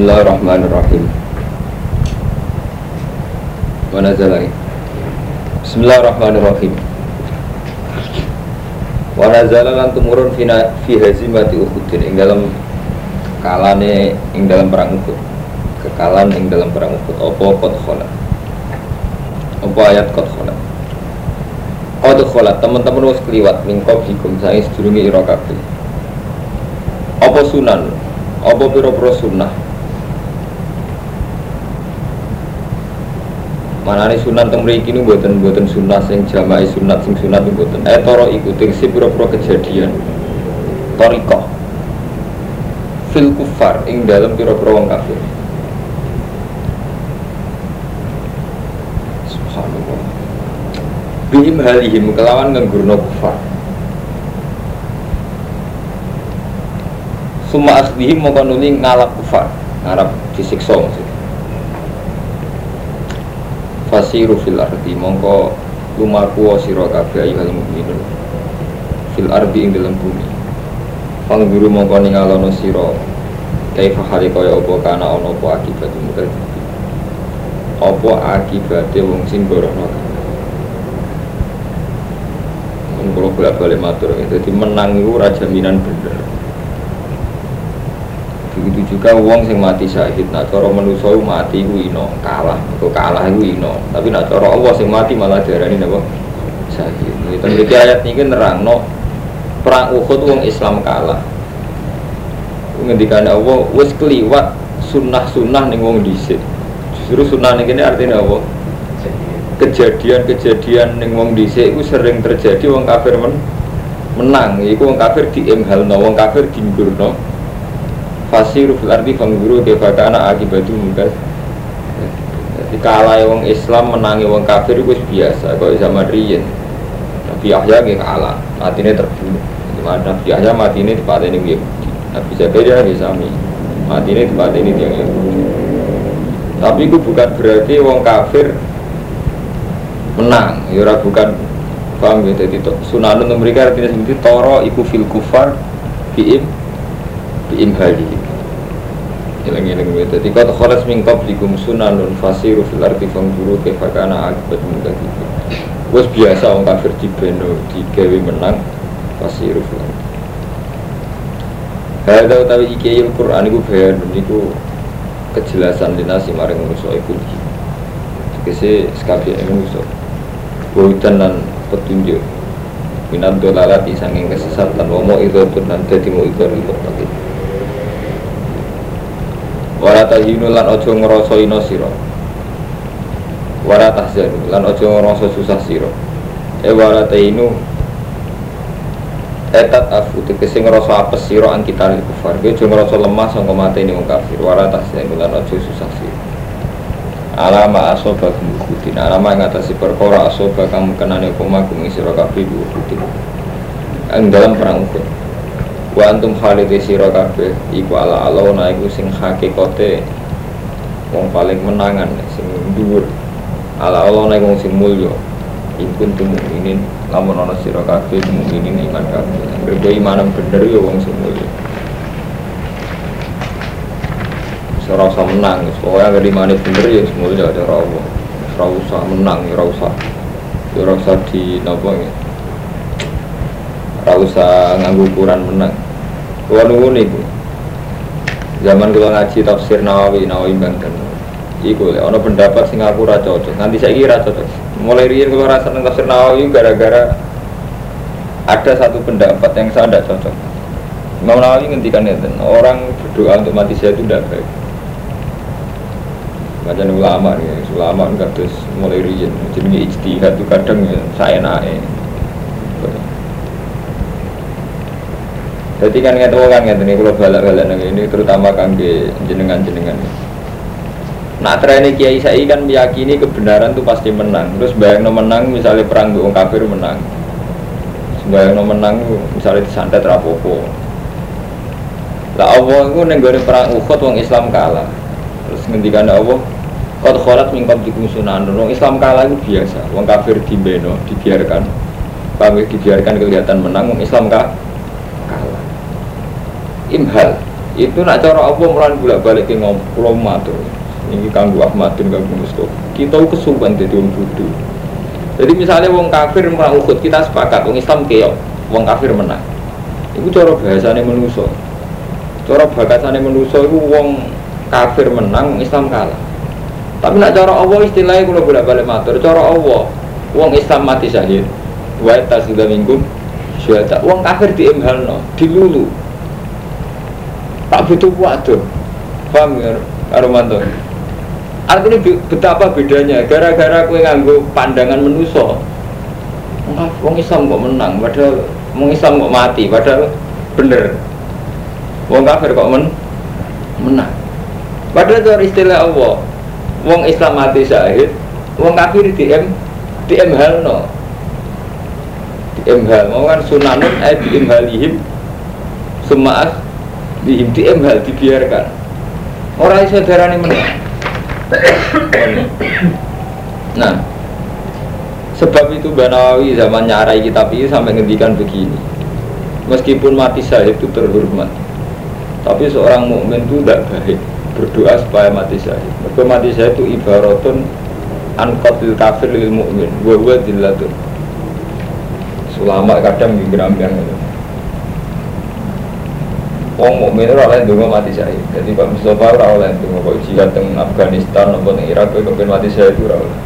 Bismillahirrahmanirrahim. Mana jalan? Bismillahirrahmanirrahim. Wa nazala lan tumurun fina fi hazimati Uhudin ing dalam kalane ing dalam perang Uhud. Kekalan ing dalam perang Uhud apa qad khala. Apa ayat qad khala. Qad khala teman-teman wis kliwat mingkop hikum sae sedurunge ira kabeh. Apa sunan? Apa pira-pira sunnah? Manane sunan teng mriki niku mboten mboten sunnah sing jamaah sunat sing sunat niku mboten. Eh toro iku si pira-pira kejadian. Toriko fil kufar ing dalam pira-pira wong kafir. Subhanallah. Bihim halihim kelawan ngenggurno kufar. Suma akhdihim mongko nuli ngalap kufar, ngarap disiksa maksudnya. Fasiru fil ardi. Mongko lumaku sira kabeh ayyuhal mukminun. Fil ardi ing dalam bumi. Pangguru mongko ningalono sira. Kaifa hali kaya apa kana ana apa akibat mungkar apa akibate wong sing gorono Mun kula bolak-balik matur, jadi menang itu raja minan bener begitu juga uang sing mati syahid. Nak cara manusia mati ku ino kalah. Kok kalah ku ino. Tapi nak cara Allah sing mati malah diarani napa? Syahid. Itu mriki ayat ini nerangno perang Uhud wong Islam kalah. Ngendikane Allah wis kliwat sunnah-sunnah ning wong dhisik. Justru sunnah ning kene artinya apa? Kejadian-kejadian ning wong dhisik iku sering terjadi wong kafir men menang. Iku wong kafir diemhalno wong kafir dinggurno fasiru fil ardi fangguru kefakana akibatu mungkas jadi kalah wong Islam menangi wong kafir itu biasa kalau zaman riyen Nabi Yahya gak kalah matinya terbunuh. Nabi Yahya mati ini tempat ini Nabi Zakaria gak sami mati ini tempat ini yang tapi itu bukan berarti wong kafir menang. Ya bukan paham ya jadi sunanun mereka artinya seperti toro iku fil kufar biim biimhali Ilang-ilang itu Jadi kata khalas min qablikum sunanun fasiru fil arti fangguru kefakana akibat mengganti Wes biasa orang kafir di beno di gawe menang fasiru fil arti Hada utawi iki Al-Qur'an iku bayan niku kejelasan dinasi maring manusa iku iki. Tegese sekabeh manusa. Wudan lan petunjuk. Minat dolalati sanging kesesatan. Mau itu pun nanti timu itu ribut lagi wala tahinu lan ojo ngerasa ino siro wala tahzanu lan ojo ngerasa susah siro e wala tahinu etat afu tegese ngerasa apes siro an kita li kufar. Gue ojo ngerasa lemah sangka mati ini kafir. Wala tahzanu lan ojo susah siro alama asoba kumukutin alama yang atas perkara asoba kamu kenane koma kumi siro kafir kumukutin yang dalam perang ukut wa antum khalidi sira kabeh iku ala alona iku sing hakikate wong paling menangan sing dhuwur. Ala alona iku sing mulya. Ikun tuh mukminin lamun ana sira kabeh mukminin iman kabeh. Berbo iman bener ya wong sing mulya. Ora usah menang pokoknya gak di mana bener ya semuanya ada rawa ora usah menang ya ora usah ya ora usah di napa ya Ora usah nganggo ukuran menang. Kulo nunggu niku. Zaman kula ngaji tafsir Nawawi, Nawawi Banten. Iku lek ana pendapat sing aku cocok. Nanti saiki ora cocok. Mulai riyen kula rasa nang tafsir Nawawi gara-gara ada satu pendapat yang saya tidak cocok. Imam Nawawi ngendikan ngeten, orang berdoa untuk mati saya itu tidak baik. Macam ulama nih, ulama kan terus mulai riyen jenenge ijtihad itu kadang ya saya naik. Jadi kan nggak tahu kan nggak kalau balak-balak ini terutama kangge jenengan-jenengan. Nah ini kiai saya kan meyakini kebenaran itu pasti menang. Terus bayang no menang misalnya perang dengan kafir menang. Bayang no menang misalnya disantet rapopo. Lah Allah itu nenggone perang Uhud wong Islam kalah. Terus ngendikan Allah Kau kholat mingkam di sunan Islam kalah itu biasa. Wong kafir dibeno dibiarkan. Kami dibiarkan kelihatan menang. Wong Islam kalah imhal Itu nak cara apa mulai bolak balik ke ngomong matur. Ini kanggu Ahmadin kanggu Mustafa. Kita kesuwen jadi orang bodoh. Jadi misalnya wong kafir merang ukut kita sepakat, wong Islam keok, wong kafir menang. Itu cara bahasanya menuso. Cara bahasanya menuso itu wong kafir menang, Islam kalah. Tapi nak cara Allah istilahnya kalau bolak balik matur, cara Allah, wong Islam mati syahid, wa minggu, syuhada, wong kafir di no, dilulu. Tak butuh waktu, paham ya, Aromanto? Artinya betapa bedanya, gara-gara kue nganggo pandangan menuso, wong Islam kok menang, padahal wong Islam kok mati, padahal bener. Wong kafir kok men menang. Padahal cara istilah Allah, wong Islam mati syahid, wong kafir di M di M hal mau kan sunanun eh M halihim semaas di di M hal dibiarkan. Orang saudara ini menang. Nah, sebab itu Banawi zaman nyarai kitab ini sampai ngendikan begini. Meskipun mati syahid itu terhormat, tapi seorang mukmin itu tidak baik berdoa supaya mati syahid. Mereka mati syahid itu ibaratun anqatil kafir lil mukmin wa huwa dillatun. Sulama kadang itu. Wong mukmin ora oleh ndonga mati syahid. Jadi Pak Mustafa ora oleh ndonga kok jihad teng Afghanistan atau teng Irak kok kepen mati syahid ora oleh.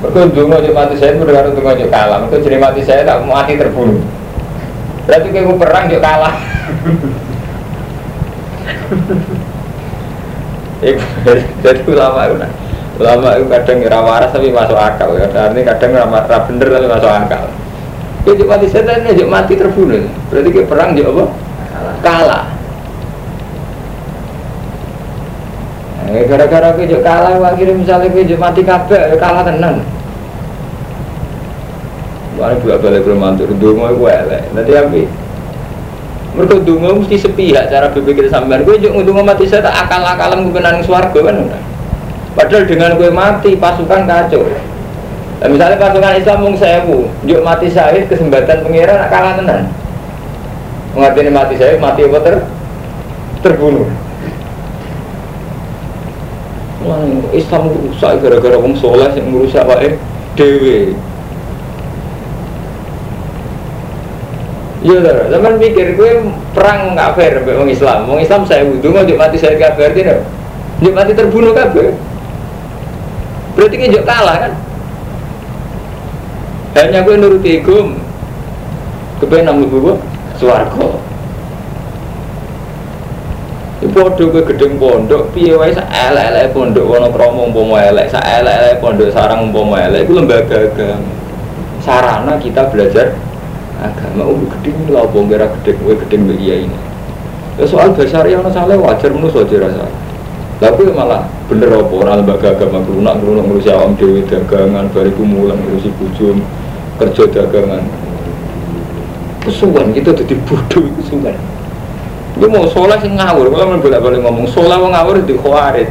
Mereka ndonga yo mati syahid kudu karo ndonga yo kalah. Mereka jadi mati syahid tak mati terbunuh. Berarti kayak perang yo kalah. jadi ulama itu ulama itu kadang ngira waras tapi masuk akal ya artinya kadang ngira bener tapi masuk akal itu mati setan ini mati terbunuh berarti ke perang juga apa kalah nah, gara-gara ke kalah akhirnya misalnya ke mati kabeh ya kalah tenan Wah, juga balik ke mantur, dulu mau gue elek. Nanti apa? Mereka dungo mesti sepihak cara berpikir sampean. Gue juga dungo mati saya tak akal-akalan nang swarga kan Padahal dengan gue mati pasukan kacau. Nah, misalnya pasukan Islam mung sewu, juk mati syahid kesempatan pengiran kalah tenan. Mengerti mati saya mati apa ter terbunuh. Wah, Islam rusak gara-gara wong soleh yang merusak wae dewe. Iya lah, zaman mikir gue perang fair sampai orang Islam. Orang Islam saya wudhu mau mati saya kafir tidak. Dia mati terbunuh kabeh. Berarti kita kalah kan? Hanya gue nuruti ego. Kepengen namun gue suarco. Podo gue gedeng pondok, piye wae? Sak elek-elek pondok wono kromo umpama elek, sak elek-elek pondok sarang umpama elek. Iku lembaga agama. Sarana kita belajar agama. Oh gedeng lah apa? Ngira gedeng. Gedeng iya ini. Ya soal dasar yang salah wajar menurut saja rasa tapi malah bener apa? Orang lembaga agama kelunak kelunak ngurusi awam dewi dagangan bariku mulang ngurusi bujum kerja dagangan. Kesuwan kita jadi bodoh dia mau sholat sih ngawur. Kalau bolak balik ngomong sholat mau ngawur di khawarit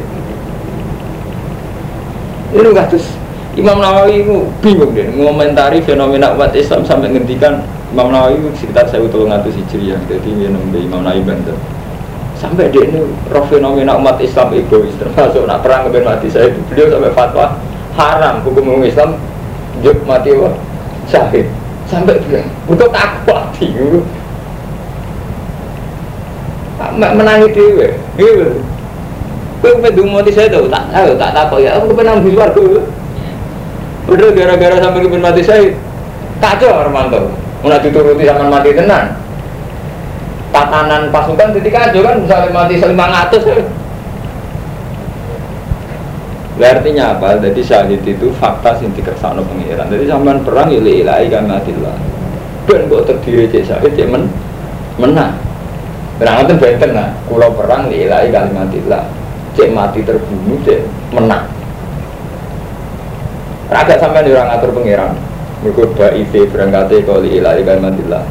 ini terus Imam Nawawi itu bingung deh mengomentari fenomena umat Islam sampai ngendikan Imam Nawawi sekitar saya utul ngatus hijriah. Jadi dia nembe Imam Nawawi Banten sampai dia ini roh fenomena umat Islam egois termasuk nak perang kemudian mati saya itu. Beliau sampai fatwa haram hukum umum Islam juk mati wah syahid. Sampai bilang butuh takut hati menangi dewe gitu Kau pengen mati saya tahu tak tahu tak tahu ya aku pengen ambil suarga udah gara-gara sampai kemudian mati saya kacau Armanto Mau dituruti sama mati tenan. Tatanan pasukan ketika aja kan misalnya mati selima ngatus. artinya apa? Jadi syahid itu fakta sing dikersakno pengiran. Jadi sampean perang ya ilahi kamatillah. Ben kok terdiri cek syahid cek men menang. Berang itu benten lah. Kulo perang ilahi kalimatillah. Cek mati terbunuh cek menang. Raga sampean orang ngatur pengiran. Mereka ba'ife berangkatnya kali ilahi kalimatillah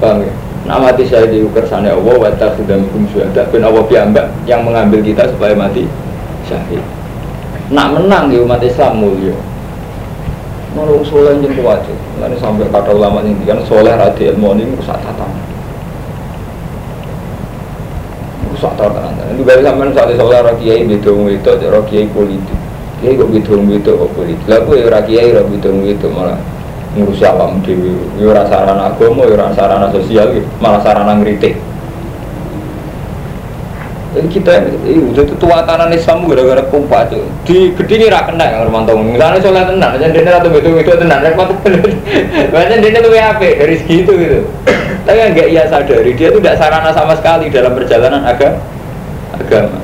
Paham ya? Nah mati saya di sana Allah wa sudah minkum syuhada Ben Allah piambak yang mengambil kita supaya mati syahid Nak menang di umat Islam mulia Nolong soleh yang kuat Ini sampai kata ulama ini kan soleh radi ilmu ini rusak tatanan sok tau tenan. Itu baru sampean soal ora kiai beda itu, ora kiai politik. Kiai kok beda itu kok politik. Kowe ora kiai ora beda itu malah ngurusi apa dhewe. Ya sarana agama, ya sarana sosial, malah sarana ngritik. Kita ini udah tuatanan Islam gara-gara kumpa itu di gede ini dah yang mantau. Misalnya soalnya tenang, jadi dia atau betul tenang, repot. Banyak dia tuh apa dari segitu gitu. Tapi yang nggak ia sadari dia tuh tidak sarana sama sekali dalam perjalanan agama. Agama.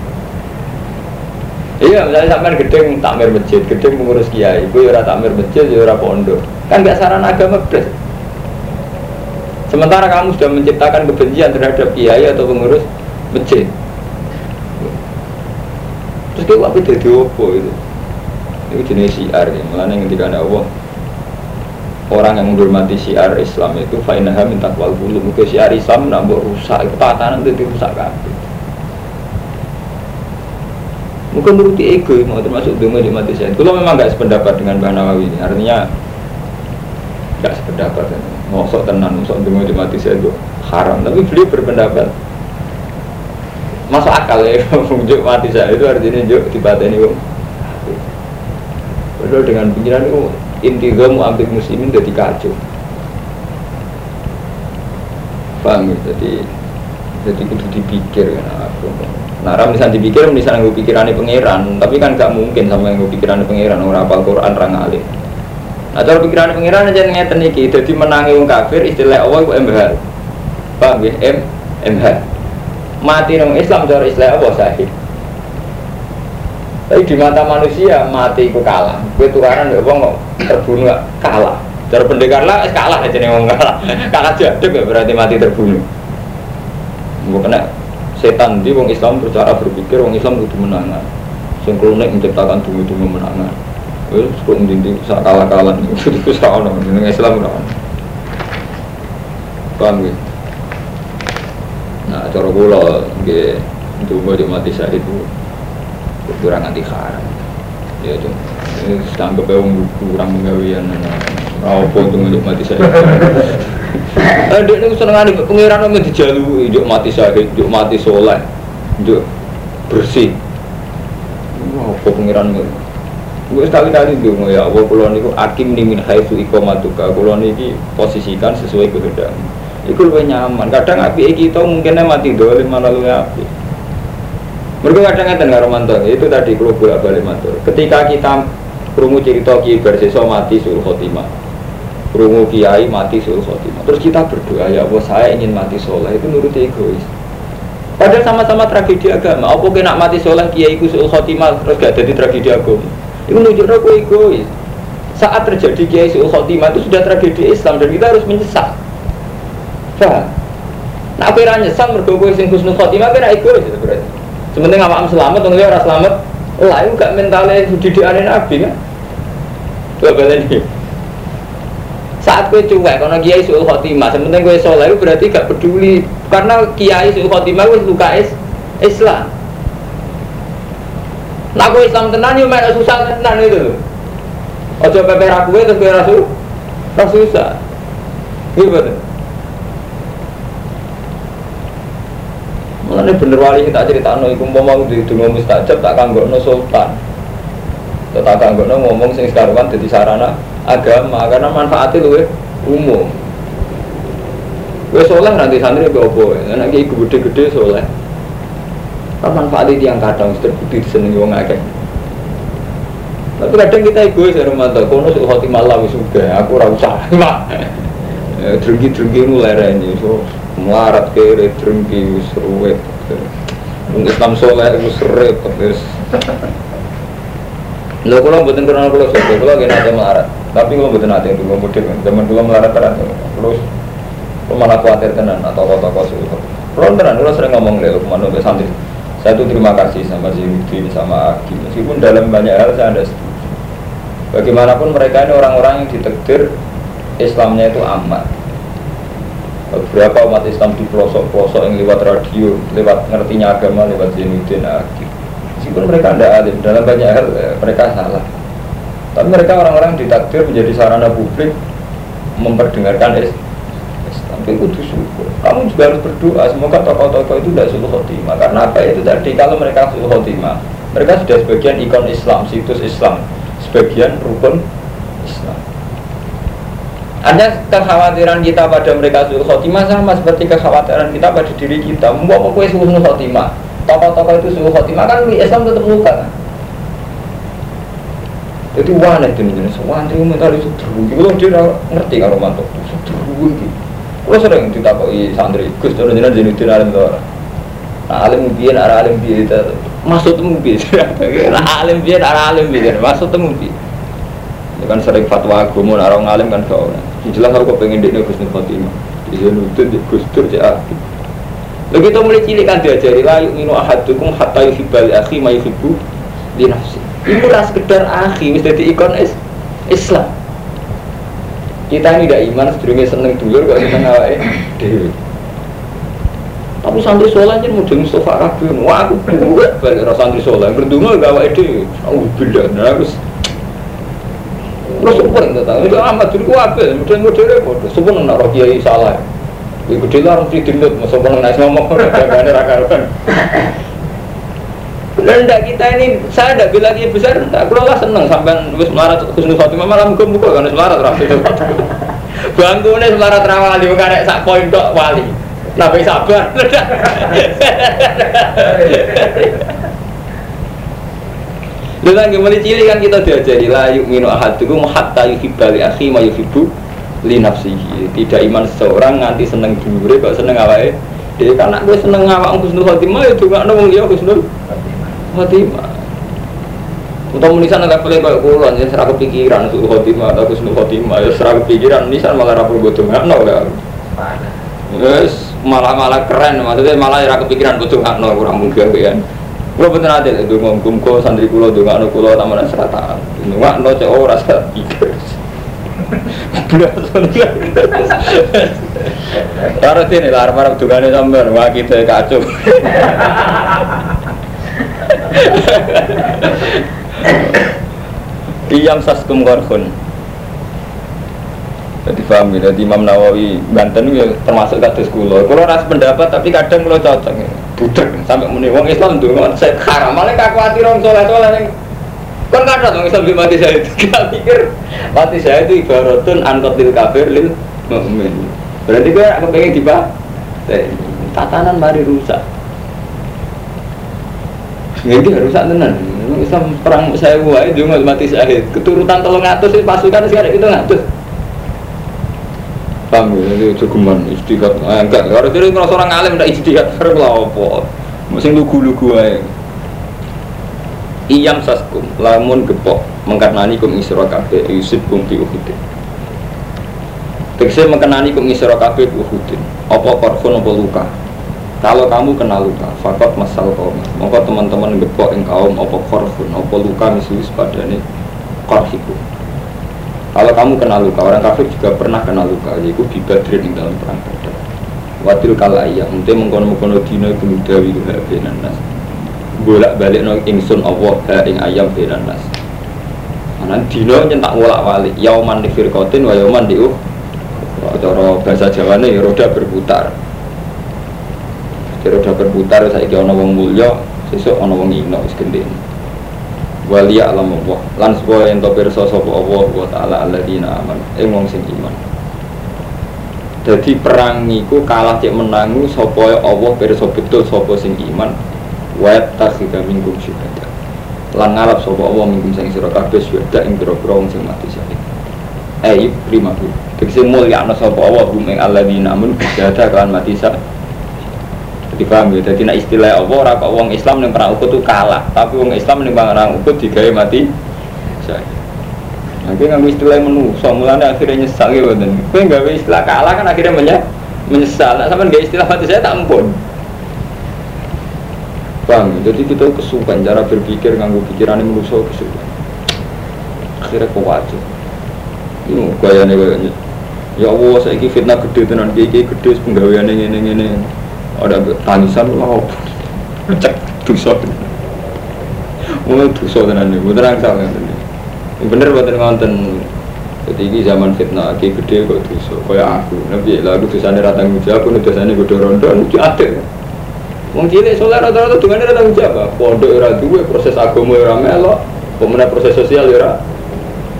Iya, misalnya sampai gedeng takmir masjid, gedeng mengurus kiai, gue ora takmir masjid, ya ora pondok. Kan nggak sarana agama beres. Sementara kamu sudah menciptakan kebencian terhadap kiai atau pengurus masjid, terus kayak apa jadi apa itu? Itu jenis syiar ya. Malah yang ketika ada Allah. Orang yang menghormati syiar Islam itu fa'inaha minta kual bulu mungkin syiar Islam nambah rusak itu tatanan itu rusak kabeh. Mungkin menuruti ego mau termasuk demo di mati saya kalau memang nggak sependapat dengan Mbak Nawawi ini. Artinya nggak sependapat. Mau sok tenan sok demo di mati saya itu haram. Tapi beliau berpendapat masuk akal ya juk mati saya itu artinya juk ini wong Padahal dengan pikiran itu inti mu ambil muslimin jadi kacau. Paham ya? Jadi jadi kudu dipikir kan aku nah ram bisa dipikir misalnya gue pikirannya pangeran tapi kan gak mungkin sama yang gue pikirannya pangeran orang apal Quran orang alim nah cara pikirannya pangeran aja ngeten iki jadi menangi wong kafir istilah Allah itu MBH paham ya? M MH mati nang Islam cara Islam apa sahih tapi di mata manusia mati itu kalah. Gue tukaran ya bang terbunuh kalah. Cara pendekar lah kalah aja nih ngomong kalah. Kalah jaduk ya berarti mati terbunuh. Gue kena setan di wong Islam bercara berpikir wong Islam itu menangan. Sing kronik menciptakan tunggu-tunggu menangan. Wes kok ndinti sak kalah-kalah itu sak ono Islam ora ono. Paham ya? Nah, cara kula nggih ndonga di mati itu kurang anti haram. Ya, cung. Tanggap wong kurang menggawian apa untuk untuk mati saya. Eh, dia ini seneng ane pengiran ame dijalui, juk mati syahid, juk mati soleh, juk bersih. Wah, apa pengiran Gue sekali-kali dong ya Allah kulon itu akim nih min haitsu iqamatuka kulon ini posisikan sesuai kehendakmu. Iku lebih nyaman. Kadang api kita mungkinnya mati dolim malah lu api. Mereka kadang ngeten karo mantan itu tadi kalau bolak balik matur. Ketika kita krungu cerita ki berseso mati sul khotimah. Krungu kiai mati sul khotimah. Terus kita berdoa ya Allah saya ingin mati soleh itu nurut egois. Padahal sama-sama tragedi agama. Apa kena mati soleh kiai ku sul khotimah terus gak jadi tragedi agama. Itu aku egois. Saat terjadi kiai sul khotimah itu sudah tragedi Islam dan kita harus menyesal. Paham? Nah, aku ora nyesal mergo kowe sing husnul khotimah kowe egois itu berarti. Sementing awakmu selamat wong ora selamat, lah itu gak mentale didikane Nabi kan. Coba baleni. Saat kowe cuek karena kiai suul khotimah, sementing kowe saleh itu berarti gak peduli karena kiai suul khotimah wis luka is Islam. Nah, kowe Islam tenan yo mek susah tenan itu. Ojo pepe ra kowe terus kowe ra susah. Gitu. Mulane bener wali kita cerita no iku mau di dungo mustajab tak no sultan. Tak no ngomong sing sekaruan jadi sarana agama karena manfaatnya luwe umum. Gue soleh nanti santri gue opo, anak ibu gede-gede soleh. Kan manfaatnya yang kadang terbukti disenengi wong akeh. Tapi kadang kita egois ya Romanto, kono suka hati malam sudah, aku rasa mak. Drengki-drengki mulai ini, so melarat kere drengki wis ruwet Islam soleh wis repot wis Lho kula mboten kurang kula sopo, kula gak nate melarat. Tapi kula mboten nate dulu mudik. Zaman kula melarat tenan. Terus kula malah khawatir tenan atau kota-kota sulit. Kula tenan kula sering ngomong lho ke mana untuk santri. Saya tuh terima kasih sama Zainuddin sama Aki. Meskipun dalam banyak hal saya ada setuju. Bagaimanapun mereka ini orang-orang yang ditekdir Islamnya itu amat beberapa umat Islam di pelosok-pelosok yang lewat radio, lewat ngertinya agama, lewat Zainuddin Akhir. Meskipun mereka tidak alim, dalam banyak hal eh, mereka salah. Tapi mereka orang-orang ditakdir menjadi sarana publik memperdengarkan Islam. Tapi kudu syukur. Kamu juga harus berdoa semoga tokoh-tokoh itu tidak suruh khotimah. Karena apa itu tadi kalau mereka suruh khotimah, mereka sudah sebagian ikon Islam, situs Islam, sebagian rukun Islam. Ada kekhawatiran kita pada mereka suruh khotimah sama seperti kekhawatiran kita pada diri kita. Mau kue suruh khotimah, tokoh-tokoh itu suruh khotimah kan Islam tetap luka kan? Jadi wana itu nih jenis wantri mental itu terus. Kalau dia ngerti kalau mantuk itu terus gitu. Kalau sering ditakoi santri, Gus turun jenengan jenutin alim tuh. Nah alim biar arah alim biar itu maksud biar. Nah alim biar arah alim biar maksud biar. Ya kan sering fatwa agama orang alim kan kau. Jelas aku pengen dia Gus Fatimah. Dia nutut di Gus Dur cak. Lalu kita mulai cilik kan diajari lah yuk minu ahadukum hatta yuhibbal akhi ma yuhibbu di nafsi. Itu ras sekedar akhi, wis jadi ikon is Islam. Kita ini tidak iman, sedurungnya seneng dulu kok seneng awake dewi. Tapi santri sholat aja mau jadi Mustafa Rabi, wah aku buat balik santri sholat, berdua gak awake dewi. Aku beda, nah Terus super itu tahu, itu amat? Mungkin gue dulu bodoh, super nggak roh kiai salah. Ibu dia lah harus didindut, masa pernah nasi ngomong, jangan rakaran. Dan enggak kita ini, saya tidak bilang ini besar, kalau lah seneng sampai wis melarat khusnul khotimah malam muka muka kan melarat rapi Bangkunya melarat rawali, bukan sak poin dok wali. Nabi sabar. Lu kan mulai cilik kan kita diajari la yu'minu ahadukum hatta yuhibba li akhi ma yuhibbu li nafsihi. Tidak iman seseorang nganti seneng dure kok seneng awake. Jadi karena gue seneng ngawak Husnul Khotimah ya ada wong liya Husnul Khotimah. Untuk menisan levelnya kayak kulon ya serah kepikiran Husnul Khotimah atau Husnul Khotimah ya serah kepikiran nisan malah rapor gue no ya. Yes, malah malah keren maksudnya malah ya kepikiran gue no kurang mungkin kan. Kulo bener ade itu ngomong kok santri kulo donga anu kulo taman serata. Donga no cek ora sak pikir. Taruh sini lah, harap dungane sampean, wah kita kacau. Iyam saskum korhun. Jadi paham jadi Imam Nawawi Banten ya termasuk kados kulo. Kulo ras pendapat tapi kadang kulo cocok ya. Budek sampai muni wong Islam ndonga saya haram malah kaku ati rong soleh-soleh ning Kan kada dong Islam di mati saya itu. Gak pikir mati saya itu ibaratun angkot lil kafir lil mu'min. Berarti gue aku pengen tiba Tatanan mari rusak. Ya itu rusak tenan. Islam perang saya wae itu mati syahid Keturutan tolong ngatus pasukan sekarang itu ngatus Paham ya, itu jogeman istihad ah, Enggak, kalau jadi kalau seorang alim tidak istihad Sekarang lah apa? Mesti lugu-lugu aja Iyam saskum, lamun gepok Mengkarnani kum isra kabeh Yusuf kum fi uhudin. Tegese mengenani kum isra kabeh uhudin. Apa korfun apa luka? Kalau kamu kena luka Fakot masal kaum. Maka teman-teman gepok yang kaum Apa korfun, apa luka misalnya pada ini Korhikum kalau kamu kena luka, orang kafir juga pernah kena luka, yaitu di dalam perang badar. Watil kala iya, mungkin mengkono mengkono dino itu mudawi benan nas. Bolak balik no ingsun Allah ha ing ayam benan nas. Mana dino nyentak bolak balik, yauman di firkotin wa yauman di uh. Cara bahasa Jawa nih roda berputar. Jadi roda berputar saya kira wong mulya, sesuk ana wong ino wali alam Allah lan supaya ento pirsa sapa Allah wa taala alladzina aman ing wong sing iman. Jadi perang iku kalah cek menangu sapa Allah pirsa betul sapa sing iman. Wa tasika minkum syuhada. Lan ngarap sapa Allah minkum sing sira kabeh syuhada ing pira-pira sing mati syahid. Eh prima bu tegese mulya ana sapa Allah hum ing alladzina aman syuhada kan mati syahid dipaham ya jadi nah istilah apa orang kok wong Islam yang perang Uhud itu kalah. Tapi wong Islam yang perang Uhud digawe mati. Saya nanti nggak istilah menu. Mulanya akhirnya nyesal gitu dan gue nggak istilah kalah kan akhirnya menyesal menyesal. Nah, sama nggak istilah mati saya tak ampun bang jadi kita kesukaan cara berpikir nganggu pikiran yang menuso kesukaan akhirnya kewajib. Ini kayaknya kayaknya ya Allah saya fitnah gede tenan. Kayak gede penggawean ini ini ini ada tangisan lah cek dosa mulai dosa tenan nih bener angsal ini bener bener ngonten Jadi ini zaman fitnah, aki gede kok dosa, kayak aku. Nabi lah aku dosanya rata tanggung jawab, dosanya gue rondo, lucu adil. Wong cilik soleh rata-rata dengan rata tanggung jawab. Pondok ora duwe, proses agama ora melok, pemenang proses sosial ora.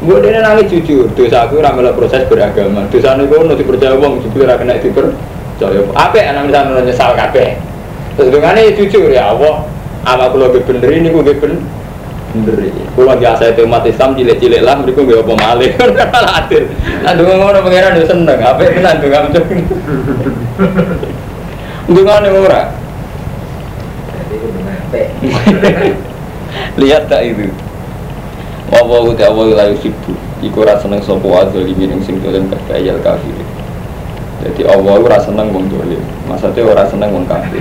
Gue ini nangis jujur, dosa aku ora melok proses beragama. Dosa ini gue nanti percaya wong, jujur ora kena dipercaya. Apa anak misalnya nyesal kabeh. Terus dengan ini jujur ya Allah, apa kalau gue bener ini gue bener bener iki. Kula biasa itu umat Islam cilik-cilik lah mriku nggih apa malih. Malah adil. Nah ndonga ngono pangeran yo seneng. Apik tenan ndonga mencuk. Ndonga ora. Lihat tak itu. Wa uti Allah la yusibu. Iku ora seneng sapa adzalimin sing dolen kaya kafir. Jadi Allah ora seneng wong dolim. Maksudnya ora seneng wong kafir.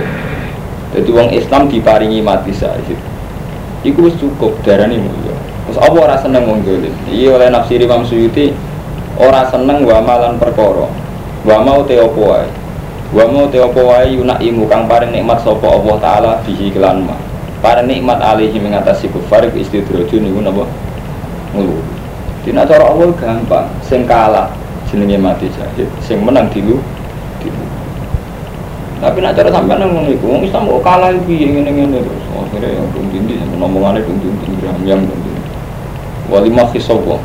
Jadi wong Islam diparingi mati saja. Iku wis cukup darani mulya. Terus apa ora seneng wong dolim? Iya oleh nafsir Imam Suyuti ora seneng wa malan perkara. Wa mau te apa. Wa mau te apa wae kang paring nikmat sapa Allah taala bihi kelan ma. Paring nikmat alihi mengatasi kufar istidraju niku napa? Ngulu. Dina cara Allah gampang, sing kalah jenenge mati syahid, sing menang dilu dilu. Tapi nak cara sampai nang ngono iku, wong Islam kok kalah iki ngene-ngene terus. Akhirnya yang dong dindi, yang ngomongannya dong dindi, yang dong dindi. Wali mahi sopo.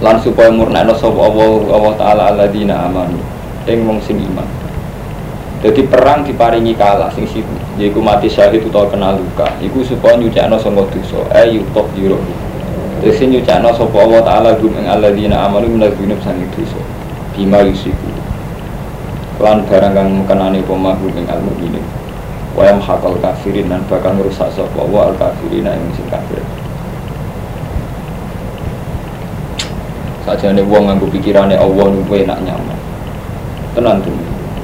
Lan supaya murna sopo Allah, Allah Ta'ala alladzina amanu. Yang wong sing iman. Jadi perang diparingi kalah sing situ. Yaiku mati syahid utawa kena luka. Iku supaya nyucakno sangka dosa. Ayu tok yuro. Terus nyucakno sapa Allah taala gum ing alladzina amanu minal dzunub sang dosa. Bima yusiku. Lan barang kang kenane pemahu ing al-mukminin. Wa hakal kafirin dan bakal merusak sapa wa al kafirin yang sing kafir. Saja nih uang nganggu pikirannya Allah nih enak nyaman. Tenan tuh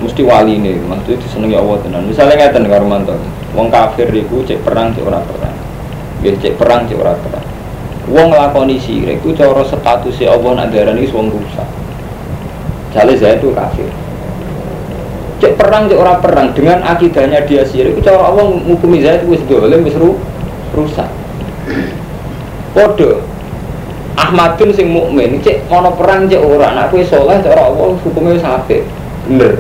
mesti wali ini maksudnya disenengi Allah tenan misalnya ngeten karo mantan wong kafir iku cek perang cek ora perang ya cek perang cek ora perang wong nglakoni sirik iku cara statusnya Allah nak darani wong rusak. Jale saya itu kafir. Cek perang cek ora perang dengan akidahnya dia sirik itu cara Allah saya itu wis dolim wis rusak. Podo Ahmadun sing mukmin cek ono perang cek ora nak kowe saleh cara Allah hukumnya wis apik. Bener.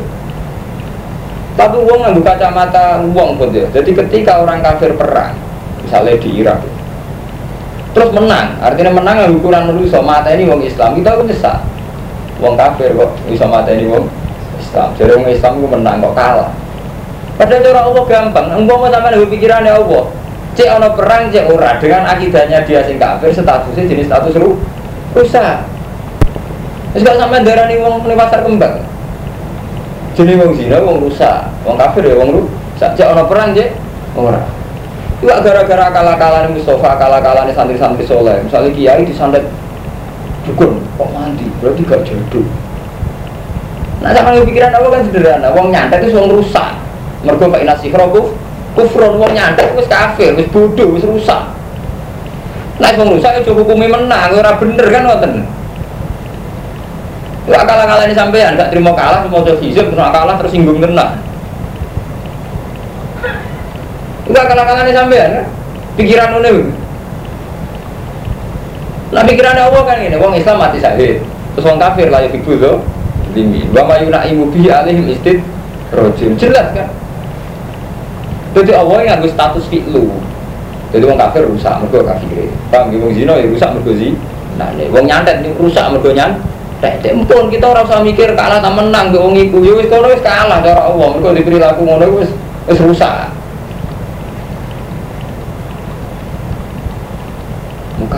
Tapi uang nggak kacamata uang pun ya. Jadi ketika orang kafir perang, misalnya di Irak, terus menang, artinya menang nggak ukuran manusia mata ini uang Islam kita pun nyesal. Uang kafir kok bisa mata ini uang Islam. Jadi uang Islam itu menang kok kalah. Padahal cara Allah gampang. Engkau mau sama dengan pikirannya Allah. Cek ono perang cek ora dengan akidahnya dia sing kafir statusnya jenis status ru rusak. Terus gak sampai darah nih uang pasar kembang. Jadi wong zina wong rusak, wong kafir ya wong rusak. Jak ono perang je, ora. Iku gara-gara kalah-kalah Mustafa, kalah-kalah santri-santri soleh. Misalnya kiai disandet dukun, kok mandi, berarti gak jodoh. Nah sama pikiran apa kan sederhana, wong nyantet itu wong rusak. Mergo pak inasi kufur, kufron wong nyantet wis kafir, wis bodoh, wis rusak. Nah wong rusak itu hukumnya menang, ora bener kan ngoten. Gak kalah kalah ini sampean, gak terima kalah, mau coba hijab, terus kalah terus singgung tenang. Gak kalah kalah ini sampean, kan? pikiran ini. Nah pikiran Allah kan ini, wong Islam mati syahid, terus wong kafir lah yang ibu tuh, limi. Wa mayuna imu bi alihim istid rojim, jelas kan? Jadi Allah yang harus status fi'lu. Jadi wong kafir rusak, mereka kafir. Paham, wong zina ya rusak, mereka zina. Nah, wong nyantet rusak, mereka nyantet. Nek pun kita ora usah mikir kalah ta menang mbek wong iku. Ya wis kalah cara Allah. Mergo diperilaku ngono wis wis rusak.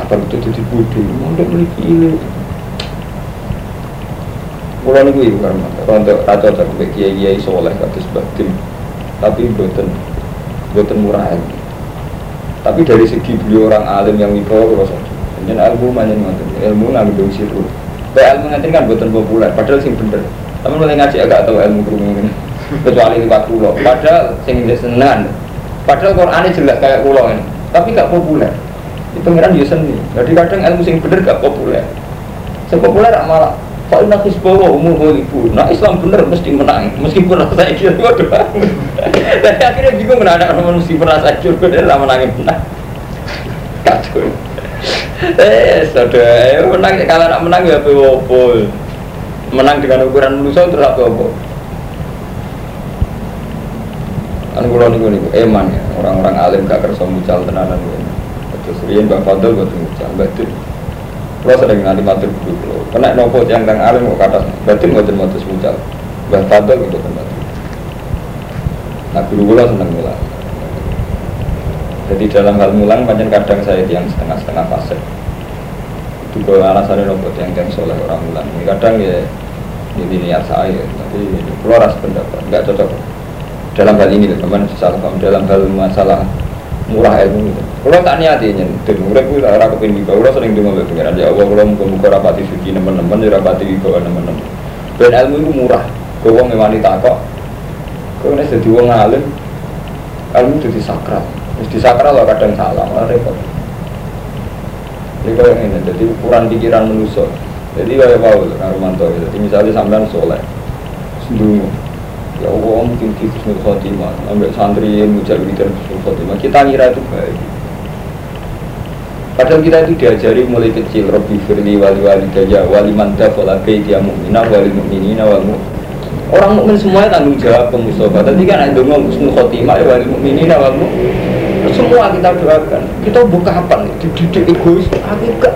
Baru itu di budi, mondok memiliki ini. Kulo niku iku kan, untuk raja tak kiai kiai soleh kados batin, tapi buatan buatan murah ini. Tapi dari segi beliau orang alim yang wibawa kalau saja, jangan ilmu mana ilmu ngambil situ. Kayak ilmu nanti kan buatan populer, padahal sing bener. Tapi mulai ngaji agak tahu ilmu ini. Kecuali lewat pulau. Padahal sing senengan. Padahal Quran jelas kayak pulau ini, tapi gak populer. Pengiran ya seni. Jadi kadang ilmu sing bener gak populer. Sing populer malah Ina Hisbawa umur ibu. Nah Islam bener mesti menang, meskipun rasa ikut waduh. Dan akhirnya bingung menarik orang meskipun rasa ikut, dia lah menangin menang. Kacau. Eh, sudah, eh, menang kalau nak menang ya apa Menang dengan ukuran manusia terus apa apa? Kan kulo niku niku eman ya, orang-orang alim gak kersa mucal tenanan ya. Terus riyen Mbak Fadl boten mucal, betul. Kulo sering nganti matur guru kulo. Kena nopo yang kang alim kok kata betul boten matur mucal. Mbak Fadl gitu kan Nah guru kulo seneng mulang. Jadi dalam hal mulang macam kadang saya yang setengah-setengah fase. Itu kalau alasannya nopo yang yang soleh orang mulang. Kadang ya ini niat saya, tapi keluar ras pendapat, nggak cocok dalam hal ini teman salah dalam hal masalah murah ilmu itu kalau tak niati nyentuh murid itu arah kepin di bawah sering dengar dengan aja Allah kalau muka muka rapati suci teman-teman ya rapati di bawah teman-teman ilmu itu murah. Kau yang wanita kok. Kau ini jadi uang alim. Ilmu itu disakral di disakral lah kadang salah malah repot. Kau yang ini jadi ukuran pikiran manusia jadi kayak Paul Karumanto jadi misalnya sampean soleh. Sendiri ya Allah mungkin Husnul Khotimah ambil santri mujahidan Husnul Khotimah kita ngira itu baik Padahal kita itu diajari mulai kecil Rabbi firli wali wali daya wali manda wala dia mu'minah wali mu'minina wal Orang mukmin semuanya tanggung jawab Mustafa Tadi kan ada ngomong Husnul Khotimah wali mu'minina wal Semua kita doakan Kita buka apa nih? Dididik egois Aku gak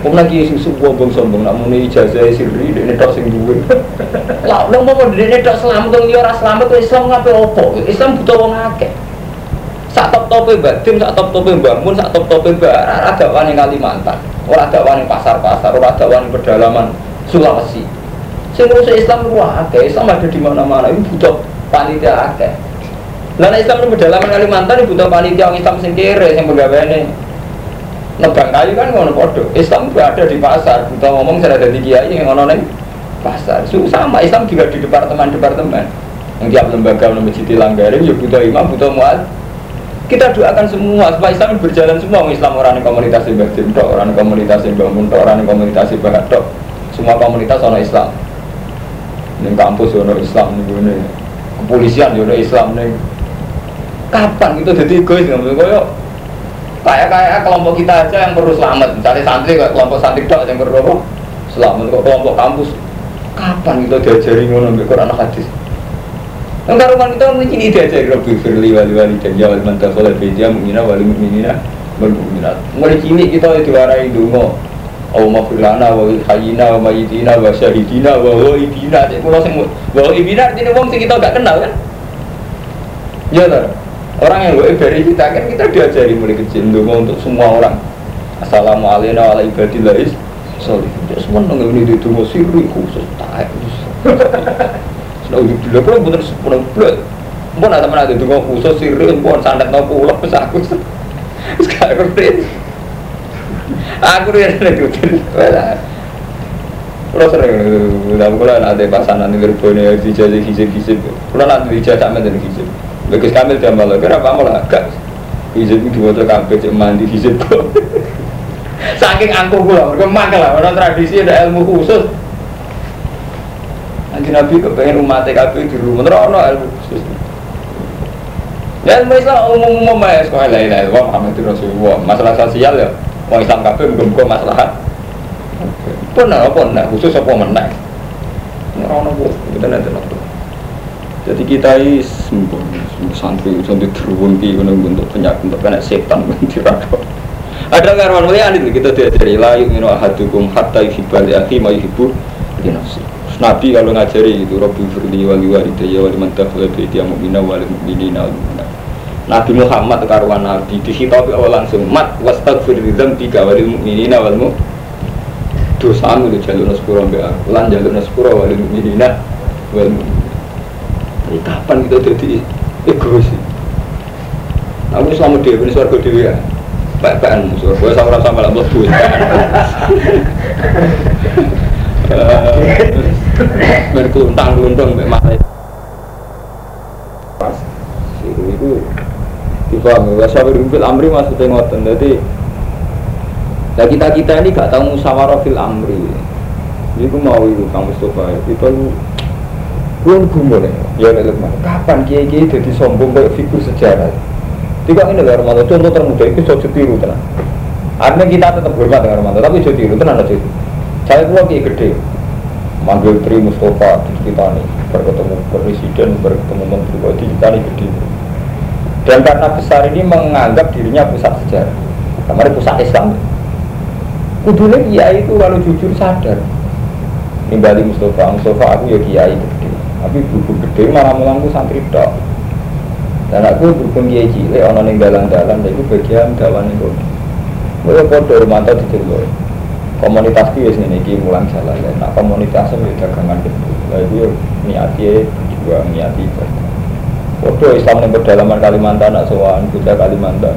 Wong lagi sing sombong sombong nak muni ijazah sirri dekne tok sing duwe. Lah nang mau dekne tok selamat wong ora selamat Islam ngape opo? Islam butuh wong akeh. Sak top tope badim, sak top tope bangun, sak top tope bar, ada wani Kalimantan, ora ada wani pasar-pasar, ora ada wani pedalaman Sulawesi. Sing ngurus Islam akeh, Islam ada di mana-mana, ini butuh panitia akeh. Lah Islam di pedalaman Kalimantan butuh panitia Islam sing kere sing pegawene. Nebang kayu kan ngono podo Islam juga ada di pasar kita ngomong saya ada di kiai yang ngono neng pasar. So, sama Islam juga di departemen-departemen. Yang tiap lembaga masjid langgaring ya butuh imam butuh muad kita doakan semua supaya Islam berjalan semua Islam. Orang komunitas yang tok orang komunitas bangun orang yang komunitas yang bahat semua komunitas orang Islam. Ini kampus orang Islam ini kepolisian orang Islam nih kapan itu jadi egois nggak koyo kayak kayak kelompok kita aja yang perlu selamat. Misalnya santri kayak kelompok santri dok yang perlu selamat. Kok kelompok kampus? Kapan kita diajari ngono Quran hadis Enggak rumah kita ini diajari Rabbi firli wali wali dan ya wali mantap soleh beja mungina wali mu'minina wal mulai kini kita diwarai dungo Aw mafirlana wa hayina wa mayitina wa syahidina wa waibina Jadi kalau semua Wa waibina artinya wong kita gak kenal kan Ya tak Orang yang gue dari kita kan kita diajari mulai kecil dulu untuk semua orang. Assalamualaikum warahmatullahi wabarakatuh. Sorry, semua nongol ini itu mau siri khusus tak. Udah dulu kalau bener sepuluh bulan. Mbak ada itu mau khusus mbak sandat mau pulang pas aku. Sekarang ngerti. Aku dia ada ikutin. Kalau sering, udah mulai ada pasangan di gerbongnya dijajah hijab-hijab. Kalau nanti dijajah sama dengan hijab. Bagus kamil dia malah, kenapa malah agak Hizib itu diwajah kabeh cek mandi hizib Saking angkuh gula, mereka lah, orang tradisi ada ilmu khusus Nanti Nabi kepengen umat TKP di rumah, terus ada ilmu Ya ilmu Islam umum-umum ya, sekolah lain-lain, wah Muhammad Rasulullah Masalah sosial ya, orang Islam kabeh muka masalah. Pernah apa, khusus apa menang Orang-orang kita nanti nanti jadi kita ini santri santri terwun ki bentuk penyakit untuk kena setan dirado ada karwan mulia ini kita diajari layu minu ahadukum hatta yuhibbal akhi ma yuhibbu li Nabi kalau ngajari itu Rabbi firli wali walidayya wali man dakhala baiti mu'mina wal mu'minina wal Nabi Muhammad karwan Nabi dihitabi awal langsung mat wastaghfir dzambi ka wal mu'minina wal mu'minat dosamu itu jalur naspura mbak aku lan jalur naspura wal mu'minina wal mu'minat ini kapan kita jadi egois? Aku selama dia ini suarga dewi ya. Baik-baikan musuh. Gue sama rasa malah melebu. Berkuntang kelundung mbak malah. Pas itu dipahami. Wasawir fil amri maksudnya ngoten. Jadi Nah kita kita ini gak tahu musyawarah fil amri. Jadi aku mau itu kamu Mustafa. Kita belum gumun ya ya Lukman kapan kiai kiai jadi sombong kayak figur sejarah tidak ini negara malah contoh termuda itu so tiru tenang Artinya kita tetap hormat dengan Romanto, tapi jadi itu tenang aja. Saya itu lagi gede, manggil Tri Mustafa di kita nih, berketemu presiden, berketemu menteri, di kita nih gede. Dan karena besar ini menganggap dirinya pusat sejarah, kemarin pusat Islam. Kudunya kiai itu kalau jujur sadar, nimbali Mustafa, Mustafa aku ya kiai gede, tapi buku gede malah mulangku santri dok. Dan aku berhubung kiai cilik, orang yang dalan-dalan, itu bagian dawan itu. Gue podo romanto di Komunitas gue sini nih mulang jalan. Nah komunitasnya itu dagangan gitu. Nah itu niati juga niati ibadah. Podo Islam yang berdalaman Kalimantan, nak sowan kita Kalimantan.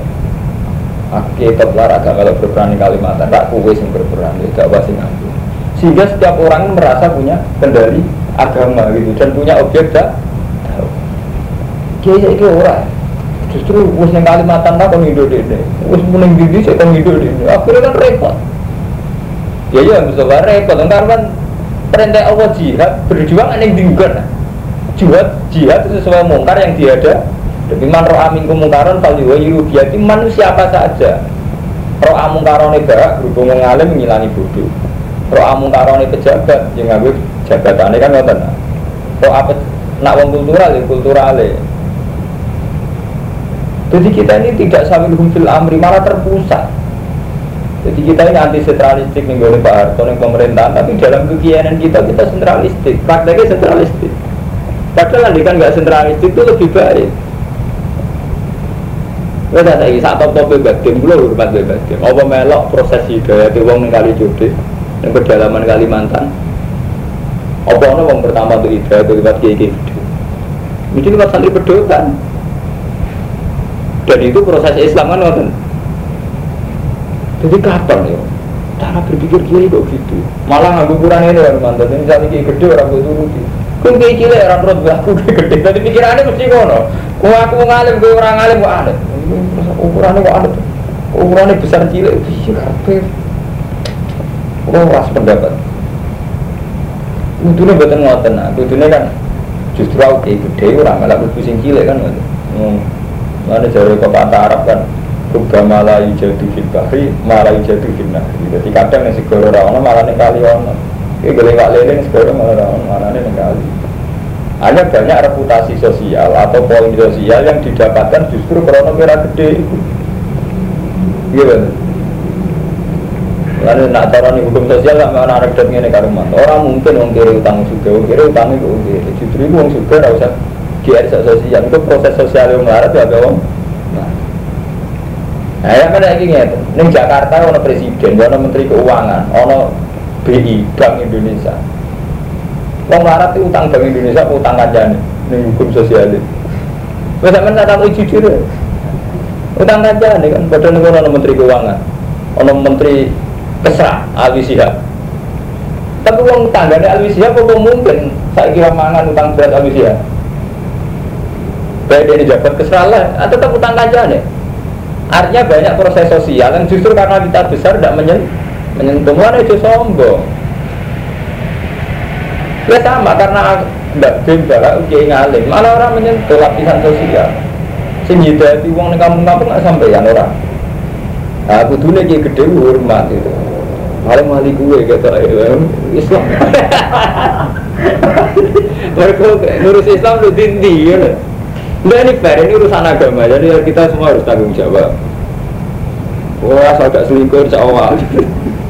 Aku tetap lara agak kalau berperan di Kalimantan. Tak kue yang berperan, ya gak pasti ngaku. Sehingga setiap orang merasa punya kendali agama gitu dan punya objek dah. Kiai itu orang justru wis yang Kalimantan lah kon hidup ini wis muning dindi saya kon hidup ini akhirnya kan repot ya ya Mustafa repot. Karena kan perintah Allah jihad berjuang aneh dingger jihad jihad itu sesuai mungkar yang tiada tapi man roh amin kemungkaran fal yuwayiru biati manusia apa saja. Roh amungkarone barak berhubung mengalim mengilani bodoh. Roh amungkarone pejabat yang ngambil jabatannya kan ngoten. Roh apa nak wong kultural ya kultural jadi kita ini tidak sambil fil amri, malah terpusat. Jadi kita ini anti sentralistik nih oleh Pak Harto yang pemerintahan, tapi dalam kegiatan kita kita sentralistik, prakteknya sentralistik. Padahal kan nggak sentralistik itu lebih baik. Kita saya saat top top bebas tim, belum hormat tim. Apa melok proses hidayah di uang kali judi, yang kedalaman Kalimantan. Apa ono wong pertama tuh hidayah itu lewat kiai kiai. Mungkin lewat santri pedotan dan itu proses Islam kan jadi kapan ya. Cara berpikir kiai kok gitu. Malah nggak ukuran ini orang mantan ini misalnya kiai gede orang gue turuti kun kiai cilik orang terus aku gede. Tapi pikirannya mesti ngono. Aku aku ngalim gue orang ngalim gue ada ukurannya kok ada ukurannya besar cilik. Iya karpe oh ras pendapat Kudune buatan ngoten, nah, kudune kan justru aku kayak gede orang malah pusing cilik kan ngoten. Mana jari pepatah Arab kan Ruga malayu jadu fil bahri, malayu jadu fil nahri. Jadi kadang yang segoro rawana malah nih kali wana Ini boleh wak lele segoro malah rawana, malah nih kali. Hanya banyak reputasi sosial atau poin sosial yang didapatkan justru karena kira gede Iya kan? Lalu nak cara nih hukum sosial sama anak anak ini karuman Orang mungkin orang kiri utang juga, orang kiri utang itu Justru itu orang juga rasa GR sosial. Itu proses sosial yang melarat ya dong nah yang mana lagi ngerti ini Jakarta ada presiden ada menteri keuangan ada BI Bank Indonesia. Wong melarat itu utang Bank Indonesia utang kajian ini hukum sosial itu. Bisa mana tahu jujur utang kajian kan padahal ada menteri keuangan ada menteri kesra Alwi Sihab. Tapi uang tangganya Alwi Sihab kok mungkin kira mangan utang berat Alwi Sihab? Baik dari jabat kesalahan atau tetap utang nih artinya banyak proses sosial yang justru karena kita besar tidak menyen menyentuh. Mana itu sombong. Ya sama karena tidak jembara oke ngalim mana orang menyentuh lapisan sosial. Sing hidayati uang di kampung-kampung nggak sampai ya orang aku dulu lagi gede hormat itu. Paling mali gue kata Islam. Mereka ngurus Islam lu dindi ya Enggak ini fair, ini urusan agama, jadi kita semua harus tanggung jawab. Wah, asal gak selingkuh insya Allah.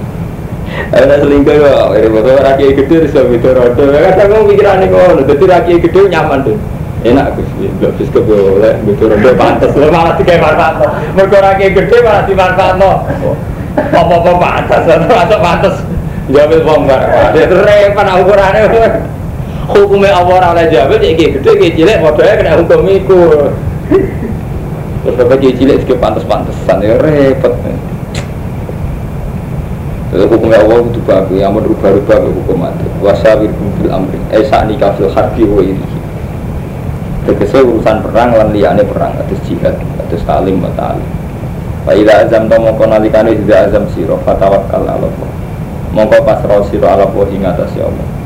Ada selingkuh ya, ini betul rakyat gede harus lebih rodo. Kadang kamu pikirannya kok, jadi rakyat gede nyaman tuh. Enak Gus, nggak bisa boleh, betul rodo pantas. Lo malah tiga manfaat, mereka rakyat gede malah dimanfaat no. Apa-apa pantas, masuk pantas. Jawab bom dia terus repot ukurannya hukumnya Allah oleh jawab ya kayak gede kayak cilik modalnya kena hukum itu terus bapak kayak cilik juga pantas-pantasan ya repot. Lalu hukumnya Allah itu bagus, yang merubah-rubah ke hukum itu Wasawir bil amri, eh saat nikah fil harbi wa ini urusan perang, lan liane perang, atas jihad, atas talim, wa ila azam to mongko nalikane tidak azam siro, fatawakal ala Allah. Mongko pasrah siro ala Allah Allah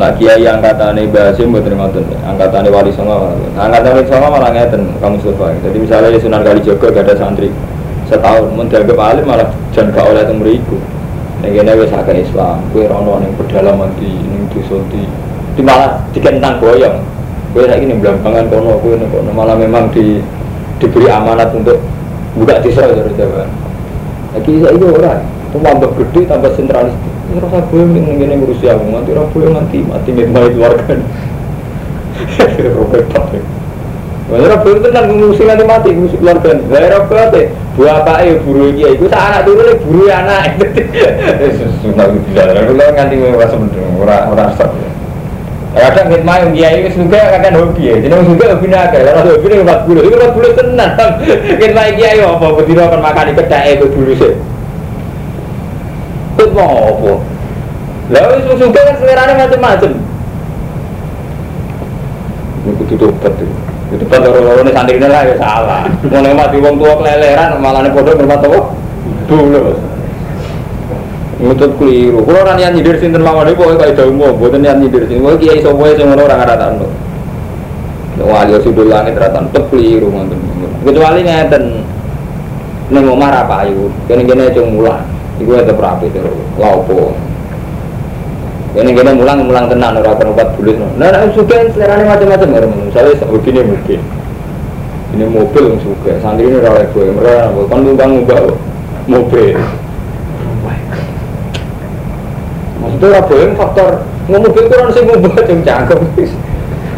Nah kiai angkatannya Basim buat ngoten, angkatannya Wali Songo, angkatannya Wali Songo malah ngeten kamu sofa. Jadi misalnya di Sunan Kalijogo gak ada santri, setahun dianggap alim malah jan gak oleh ning kene wis agak Islam kowe rono ning pedalaman di ning desa di. Malah dikentang boyong. Kowe saiki ning blambangan kono kowe ning kono. Malah memang di diberi amanat untuk buka desa dari Jawa lagi saya itu orang itu tambah gede tambah sentralis. Ini rasa boleh ning ngene ngurusi aku. Nanti ora boleh mati mati memang keluarga. Robert Patrick Ora boleh tenan ngurusi nanti mati ngurusi keluarga. Lah ora boleh buah apa ya buru iki iku sak anak turu nek buru anak. Sunah bilang kula nganti ora semendeng ora ora stop kadang kita main kiai wis juga kadang hobi ya. Jadi juga hobi naga kalau hobi ini empat puluh itu empat puluh tenan. Kita main kiai apa betina akan makan di kedai itu dulu sih itu mau apa? Lalu wis juga kan selera macam-macam ini kudu tobat itu itu kan orang-orang ini santri lah ya salah. Mau mati wong tua keleleran malah nih bodoh bermat tua dulu ngutut keliru. Kalau orang yang nyindir sinten lawan itu pokoknya kayak jauh mau buatan yang nyindir sinten. Pokoknya kiai semua yang ngono orang rata anu wali sudul langit rata tetep keliru kecuali ngeten neng omah apa ayu kene kene cung mulang iku tetep rapi terus laupo ini kita mulang mulang tenan orang akan obat bulis nah nah suka selera macam-macam orang misalnya begini mungkin ini mobil yang suka santri ini rawat gue mereka kan numpang ngubah mobil. Maksudnya apa yang faktor mobil kurang sih ngubah jam cangkem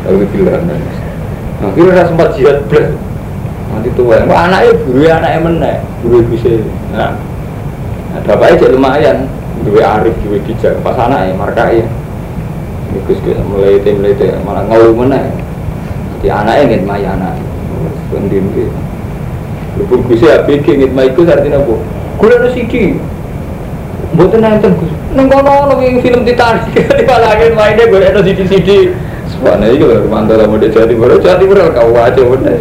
lalu bilang nah kira udah sempat jihad belas nanti tua yang anaknya buru anaknya menek buru bisa nah ada apa aja? Lumayan. Dua arif dua bijak pas anak ya markai Gus gus mulai tim mulai tim malah ngau mana di anak ingin maya anak. Pendin gitu Lupun gus ya pikir ingin maya gus artinya apa gue ada CD buat nonton gus. Neng kono nong film Titanic di palangin mainnya gue ada CD CD semuanya itu loh mantap lah mode jadi baru jadi baru kau aja bener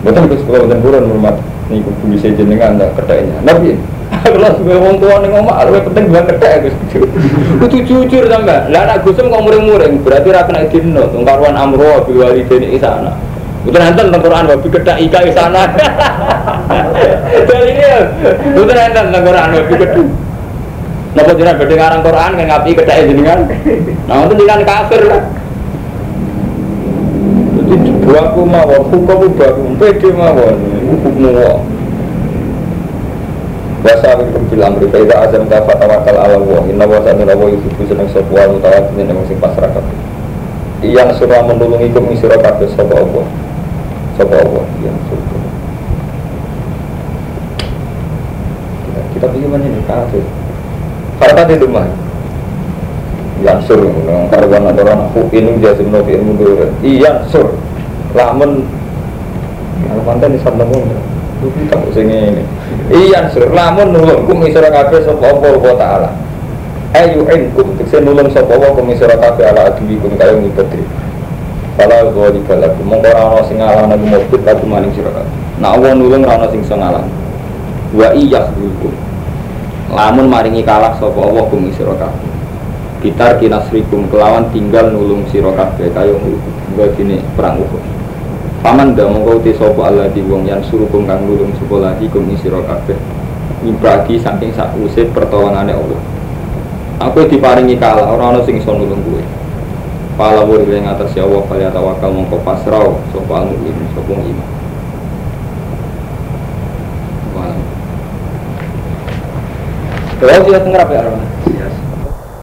Terus kalau betul buron hormat, nih kudu bisa jenengan, tak kedainya. Nabi, kalau sebagai orang tua nih ngomong, lebih penting bukan kedai Gus. Itu jujur tambah. Lah anak Gusem kok muring-muring, berarti ra kena dino. Tungkaruan amro bil walidaini isana. Betul enten tentang Quran kedai ika isana. Dari ini, betul enten tentang Quran wabi kedai. Napa jenengan badhe ngarang Quran kan ngapi kedai jenengan? Nah, itu jenengan kafir lah. Buahku mawon, hukum buahku, pede mawon, hukummu mawon. Wasa minkum bil amri fa azam ta fatawakal ala Allah. Inna wa sa'ala wa yuhibbu seneng sapa wa mutawakkilin nang sing pasrah kabeh. Iyang surah menulungi kum sira Allah. Allah yang surah. Kita kita pilih mana nih kafir. Harta di rumah. Yang sur, yang karuan orang aku ini dia sebenarnya di ilmu dulu. Iya sur, lamun kalau mantan di sana Lu kita sini ini. Iya sur, lamun nulung kum isra sapa Allah wa taala. Ayu kum tekse nulung sapa Allah kum isra kabeh ala adwi kum kaya ngibadri. Fala goli kalaku mongko ora ana sing ngalahna kum mobit lagu maning sira kabeh. Nak wong nulung ora ana sing ngalah. Wa iya kum. Lamun maringi kalah sapa Allah kum isra kabeh. Bitar kinasrikum kelawan tinggal nulung sira kabeh kaya nggo gini perang Uhud. Paman dah mongkau te sopo Allah di yang suruh kang nulung sopo lagi kum isiro kabeh. Imbragi saking sak usir pertolongannya Allah. Aku diparingi kalah, orang orang sing nulung gue Pala wuri yang atas ya Allah Kali tawakal mongko pasrau Sopo al mu'min, sopo iman. Kalau tengah apa ya